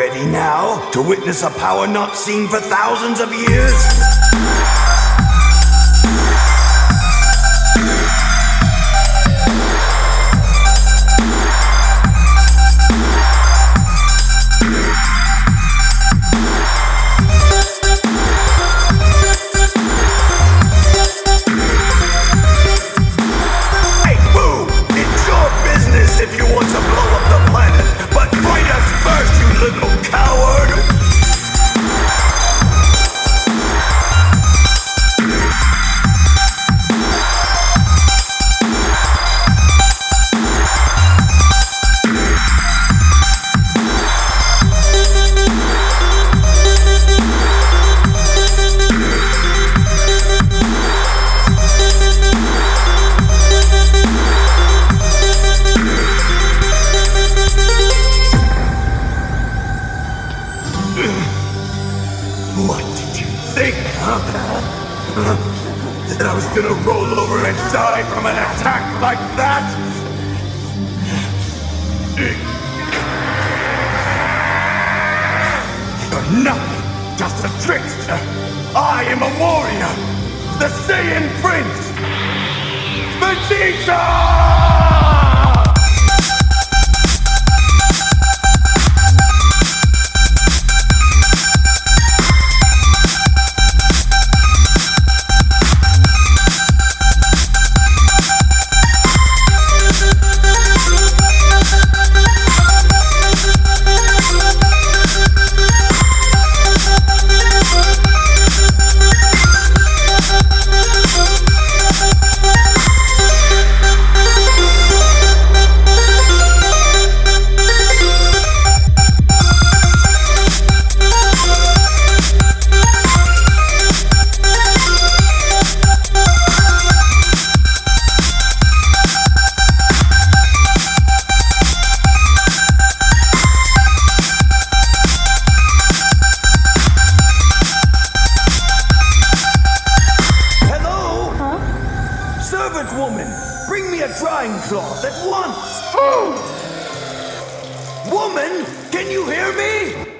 ready now to witness a power not seen for thousands of years? Uh-huh. That I was gonna roll over and die from an attack like that? You're nothing, just a trickster. I am a warrior, the Saiyan Prince, Vegeta! Servant woman, bring me a drying cloth at once! woman, can you hear me?